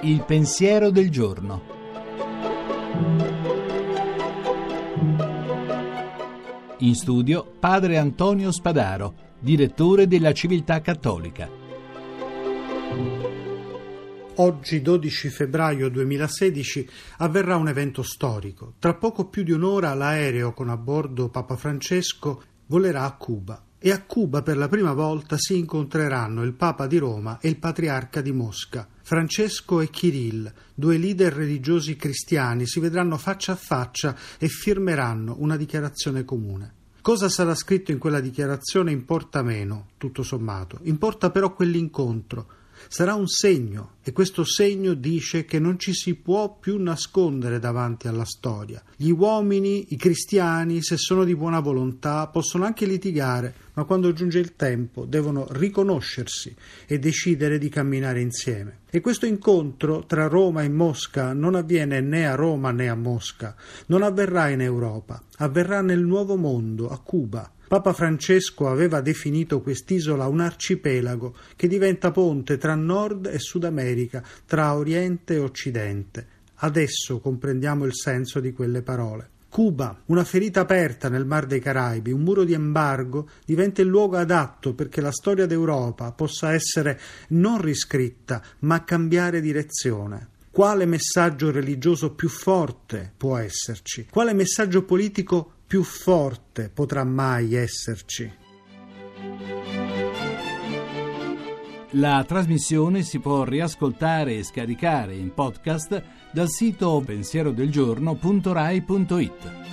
Il pensiero del giorno. In studio padre Antonio Spadaro, direttore della Civiltà Cattolica. Oggi, 12 febbraio 2016, avverrà un evento storico. Tra poco più di un'ora l'aereo con a bordo Papa Francesco volerà a Cuba e a Cuba per la prima volta si incontreranno il Papa di Roma e il Patriarca di Mosca. Francesco e Kirill, due leader religiosi cristiani, si vedranno faccia a faccia e firmeranno una dichiarazione comune. Cosa sarà scritto in quella dichiarazione importa meno, tutto sommato. Importa però quell'incontro, sarà un segno e questo segno dice che non ci si può più nascondere davanti alla storia. Gli uomini, i cristiani, se sono di buona volontà, possono anche litigare, ma quando giunge il tempo devono riconoscersi e decidere di camminare insieme. E questo incontro tra Roma e Mosca non avviene né a Roma né a Mosca, non avverrà in Europa, avverrà nel Nuovo Mondo, a Cuba. Papa Francesco aveva definito quest'isola un arcipelago che diventa ponte tra Nord e Sud America, tra Oriente e Occidente. Adesso comprendiamo il senso di quelle parole. Cuba, una ferita aperta nel Mar dei Caraibi, un muro di embargo, diventa il luogo adatto perché la storia d'Europa possa essere non riscritta, ma cambiare direzione. Quale messaggio religioso più forte può esserci? Quale messaggio politico più forte potrà mai esserci. La trasmissione si può riascoltare e scaricare in podcast dal sito pensierodelgiorno.rai.it.